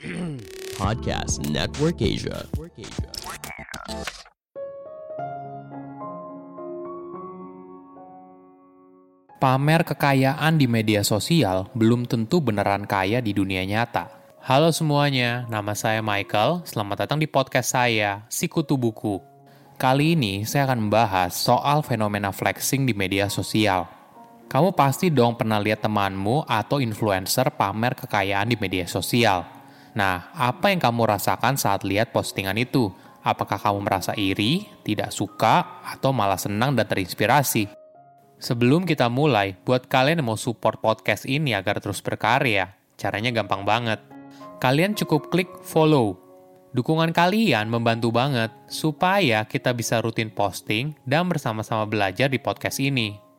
Podcast Network Asia. Pamer kekayaan di media sosial belum tentu beneran kaya di dunia nyata. Halo semuanya, nama saya Michael. Selamat datang di podcast saya, Sikutu Buku. Kali ini saya akan membahas soal fenomena flexing di media sosial. Kamu pasti dong pernah lihat temanmu atau influencer pamer kekayaan di media sosial. Nah, apa yang kamu rasakan saat lihat postingan itu? Apakah kamu merasa iri, tidak suka, atau malah senang dan terinspirasi? Sebelum kita mulai, buat kalian yang mau support podcast ini agar terus berkarya, caranya gampang banget. Kalian cukup klik follow. Dukungan kalian membantu banget supaya kita bisa rutin posting dan bersama-sama belajar di podcast ini.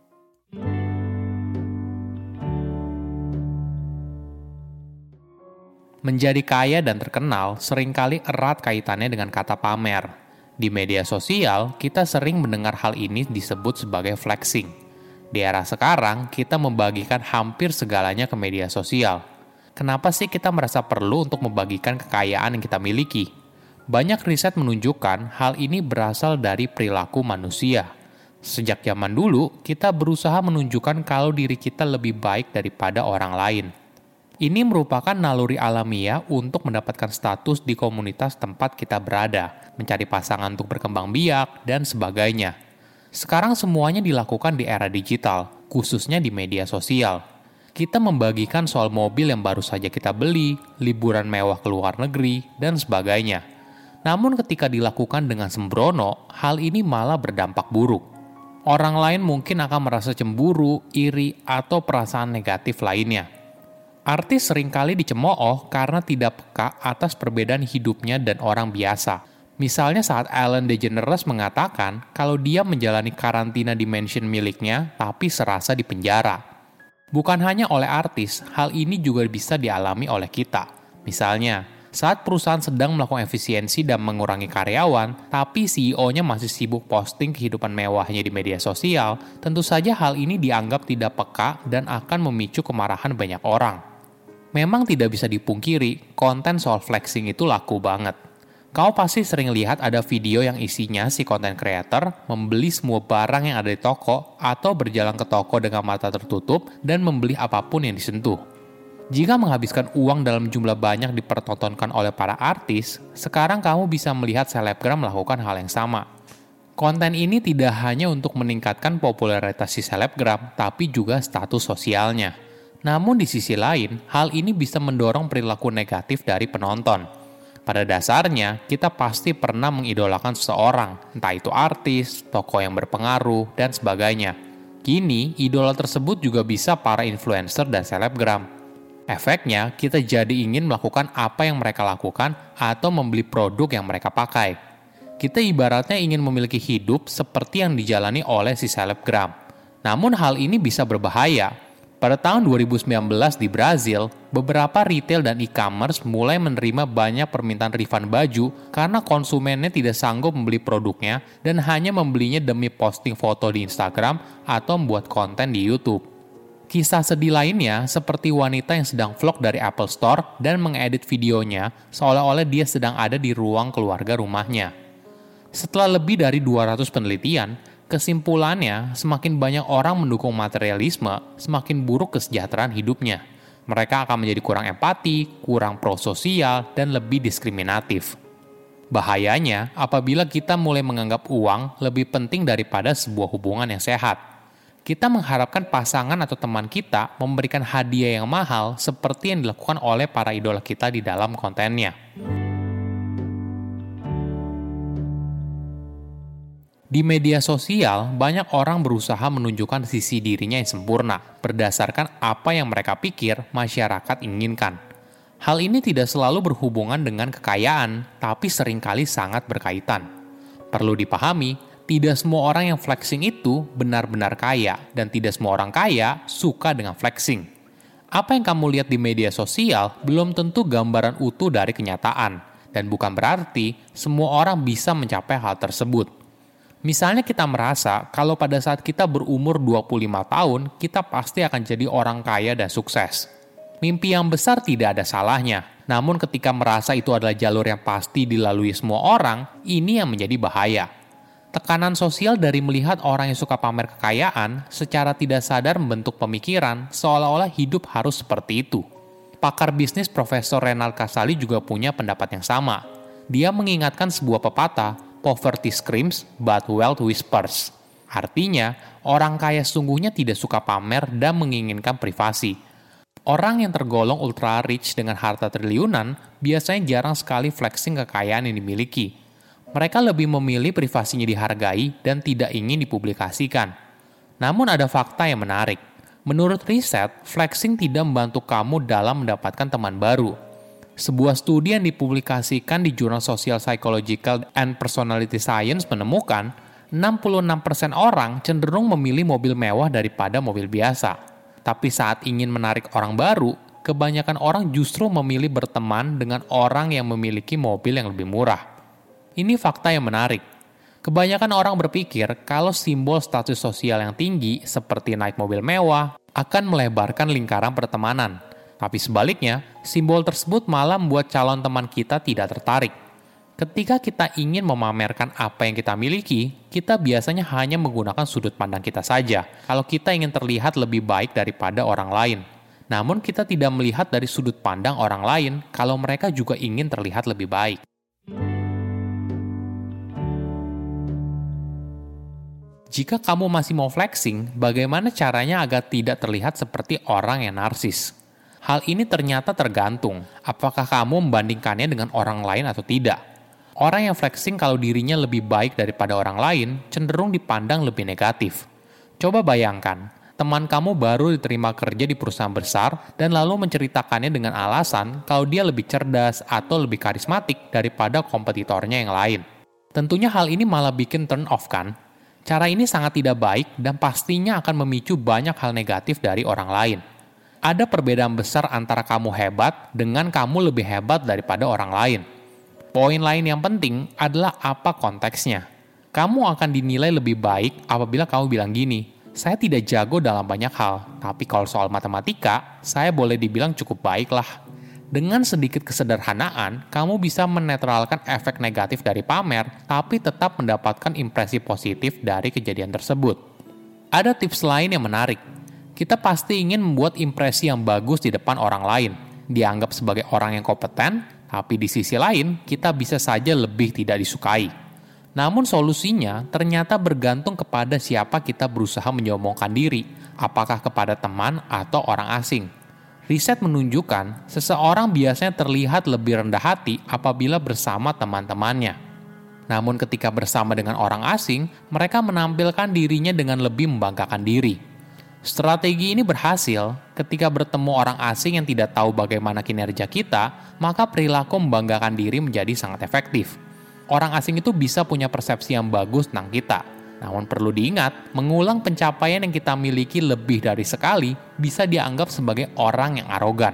Menjadi kaya dan terkenal sering kali erat kaitannya dengan kata pamer. Di media sosial, kita sering mendengar hal ini disebut sebagai flexing. Di era sekarang, kita membagikan hampir segalanya ke media sosial. Kenapa sih kita merasa perlu untuk membagikan kekayaan yang kita miliki? Banyak riset menunjukkan hal ini berasal dari perilaku manusia. Sejak zaman dulu, kita berusaha menunjukkan kalau diri kita lebih baik daripada orang lain. Ini merupakan naluri alamiah untuk mendapatkan status di komunitas tempat kita berada, mencari pasangan untuk berkembang biak, dan sebagainya. Sekarang semuanya dilakukan di era digital, khususnya di media sosial. Kita membagikan soal mobil yang baru saja kita beli, liburan mewah ke luar negeri, dan sebagainya. Namun ketika dilakukan dengan sembrono, hal ini malah berdampak buruk. Orang lain mungkin akan merasa cemburu, iri, atau perasaan negatif lainnya. Artis sering kali dicemooh karena tidak peka atas perbedaan hidupnya dan orang biasa. Misalnya saat Ellen DeGeneres mengatakan kalau dia menjalani karantina di mansion miliknya tapi serasa di penjara. Bukan hanya oleh artis, hal ini juga bisa dialami oleh kita. Misalnya, saat perusahaan sedang melakukan efisiensi dan mengurangi karyawan, tapi CEO-nya masih sibuk posting kehidupan mewahnya di media sosial, tentu saja hal ini dianggap tidak peka dan akan memicu kemarahan banyak orang. Memang tidak bisa dipungkiri, konten soal flexing itu laku banget. Kau pasti sering lihat ada video yang isinya si konten creator membeli semua barang yang ada di toko atau berjalan ke toko dengan mata tertutup dan membeli apa pun yang disentuh. Jika menghabiskan uang dalam jumlah banyak dipertontonkan oleh para artis, sekarang kamu bisa melihat selebgram melakukan hal yang sama. Konten ini tidak hanya untuk meningkatkan popularitas si selebgram, tapi juga status sosialnya. Namun di sisi lain, hal ini bisa mendorong perilaku negatif dari penonton. Pada dasarnya, kita pasti pernah mengidolakan seseorang, entah itu artis, tokoh yang berpengaruh, dan sebagainya. Kini, idola tersebut juga bisa para influencer dan selebgram. Efeknya, kita jadi ingin melakukan apa yang mereka lakukan atau membeli produk yang mereka pakai. Kita ibaratnya ingin memiliki hidup seperti yang dijalani oleh si selebgram. Namun hal ini bisa berbahaya, pada tahun 2019 di Brazil, beberapa retail dan e-commerce mulai menerima banyak permintaan refund baju karena konsumennya tidak sanggup membeli produknya dan hanya membelinya demi posting foto di Instagram atau membuat konten di YouTube. Kisah sedih lainnya seperti wanita yang sedang vlog dari Apple Store dan mengedit videonya seolah-olah dia sedang ada di ruang keluarga rumahnya. Setelah lebih dari 200 penelitian, Kesimpulannya, semakin banyak orang mendukung materialisme, semakin buruk kesejahteraan hidupnya. Mereka akan menjadi kurang empati, kurang prososial, dan lebih diskriminatif. Bahayanya, apabila kita mulai menganggap uang lebih penting daripada sebuah hubungan yang sehat. Kita mengharapkan pasangan atau teman kita memberikan hadiah yang mahal seperti yang dilakukan oleh para idola kita di dalam kontennya. Di media sosial, banyak orang berusaha menunjukkan sisi dirinya yang sempurna berdasarkan apa yang mereka pikir masyarakat inginkan. Hal ini tidak selalu berhubungan dengan kekayaan, tapi sering kali sangat berkaitan. Perlu dipahami, tidak semua orang yang flexing itu benar-benar kaya, dan tidak semua orang kaya suka dengan flexing. Apa yang kamu lihat di media sosial belum tentu gambaran utuh dari kenyataan, dan bukan berarti semua orang bisa mencapai hal tersebut Misalnya kita merasa kalau pada saat kita berumur 25 tahun, kita pasti akan jadi orang kaya dan sukses. Mimpi yang besar tidak ada salahnya, Namun ketika merasa itu adalah jalur yang pasti dilalui semua orang, ini yang menjadi bahaya. Tekanan sosial dari melihat orang yang suka pamer kekayaan secara tidak sadar membentuk pemikiran seolah-olah hidup harus seperti itu. Pakar bisnis Profesor Renal Kasali juga punya pendapat yang sama. Dia mengingatkan sebuah pepatah, poverty screams but wealth whispers. Artinya, orang kaya sungguhnya tidak suka pamer dan menginginkan privasi. Orang yang tergolong ultra rich dengan harta triliunan biasanya jarang sekali flexing kekayaan yang dimiliki mereka lebih memilih privasinya dihargai dan tidak ingin dipublikasikan. Namun ada fakta yang menarik. Menurut riset, flexing tidak membantu kamu dalam mendapatkan teman baru. Sebuah studi yang dipublikasikan di jurnal Social Psychological and Personality Science menemukan 66% orang cenderung memilih mobil mewah daripada mobil biasa. Tapi saat ingin menarik orang baru, kebanyakan orang justru memilih berteman dengan orang yang memiliki mobil yang lebih murah. Ini fakta yang menarik. Kebanyakan orang berpikir kalau simbol status sosial yang tinggi seperti naik mobil mewah akan melebarkan lingkaran pertemanan. Tapi sebaliknya, simbol tersebut malah membuat calon teman kita tidak tertarik. Ketika kita ingin memamerkan apa yang kita miliki, kita biasanya hanya menggunakan sudut pandang kita saja. Kalau kita ingin terlihat lebih baik daripada orang lain, namun kita tidak melihat dari sudut pandang orang lain kalau mereka juga ingin terlihat lebih baik. Jika kamu masih mau flexing, bagaimana caranya agar tidak terlihat seperti orang yang narsis? Hal ini ternyata tergantung apakah kamu membandingkannya dengan orang lain atau tidak. Orang yang flexing kalau dirinya lebih baik daripada orang lain cenderung dipandang lebih negatif. Coba bayangkan, teman kamu baru diterima kerja di perusahaan besar dan lalu menceritakannya dengan alasan kalau dia lebih cerdas atau lebih karismatik daripada kompetitornya yang lain. Tentunya hal ini malah bikin turn off kan? Cara ini sangat tidak baik dan pastinya akan memicu banyak hal negatif dari orang lain. Ada perbedaan besar antara kamu hebat dengan kamu lebih hebat daripada orang lain. Poin lain yang penting adalah apa konteksnya. Kamu akan dinilai lebih baik apabila kamu bilang gini, saya tidak jago dalam banyak hal, tapi kalau soal matematika, saya boleh dibilang cukup baik lah. Dengan sedikit kesederhanaan, kamu bisa menetralkan efek negatif dari pamer, tapi tetap mendapatkan impresi positif dari kejadian tersebut. Ada tips lain yang menarik. Kita pasti ingin membuat impresi yang bagus di depan orang lain, dianggap sebagai orang yang kompeten, tapi di sisi lain kita bisa saja lebih tidak disukai. Namun solusinya ternyata bergantung kepada siapa kita berusaha menyombongkan diri, apakah kepada teman atau orang asing. Riset menunjukkan seseorang biasanya terlihat lebih rendah hati apabila bersama teman-temannya. Namun ketika bersama dengan orang asing, mereka menampilkan dirinya dengan lebih membanggakan diri. Strategi ini berhasil ketika bertemu orang asing yang tidak tahu bagaimana kinerja kita, maka perilaku membanggakan diri menjadi sangat efektif. Orang asing itu bisa punya persepsi yang bagus tentang kita, namun perlu diingat, mengulang pencapaian yang kita miliki lebih dari sekali bisa dianggap sebagai orang yang arogan.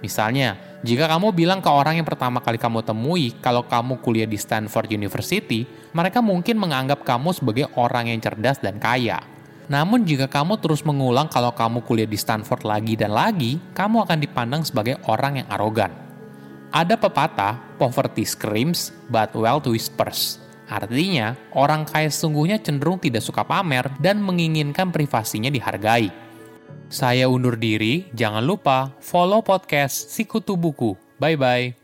Misalnya, jika kamu bilang ke orang yang pertama kali kamu temui kalau kamu kuliah di Stanford University, mereka mungkin menganggap kamu sebagai orang yang cerdas dan kaya. Namun jika kamu terus mengulang kalau kamu kuliah di Stanford lagi dan lagi, kamu akan dipandang sebagai orang yang arogan. Ada pepatah, poverty screams but wealth whispers. Artinya, orang kaya sesungguhnya cenderung tidak suka pamer dan menginginkan privasinya dihargai. Saya undur diri, jangan lupa follow podcast Sikutu Buku. Bye-bye.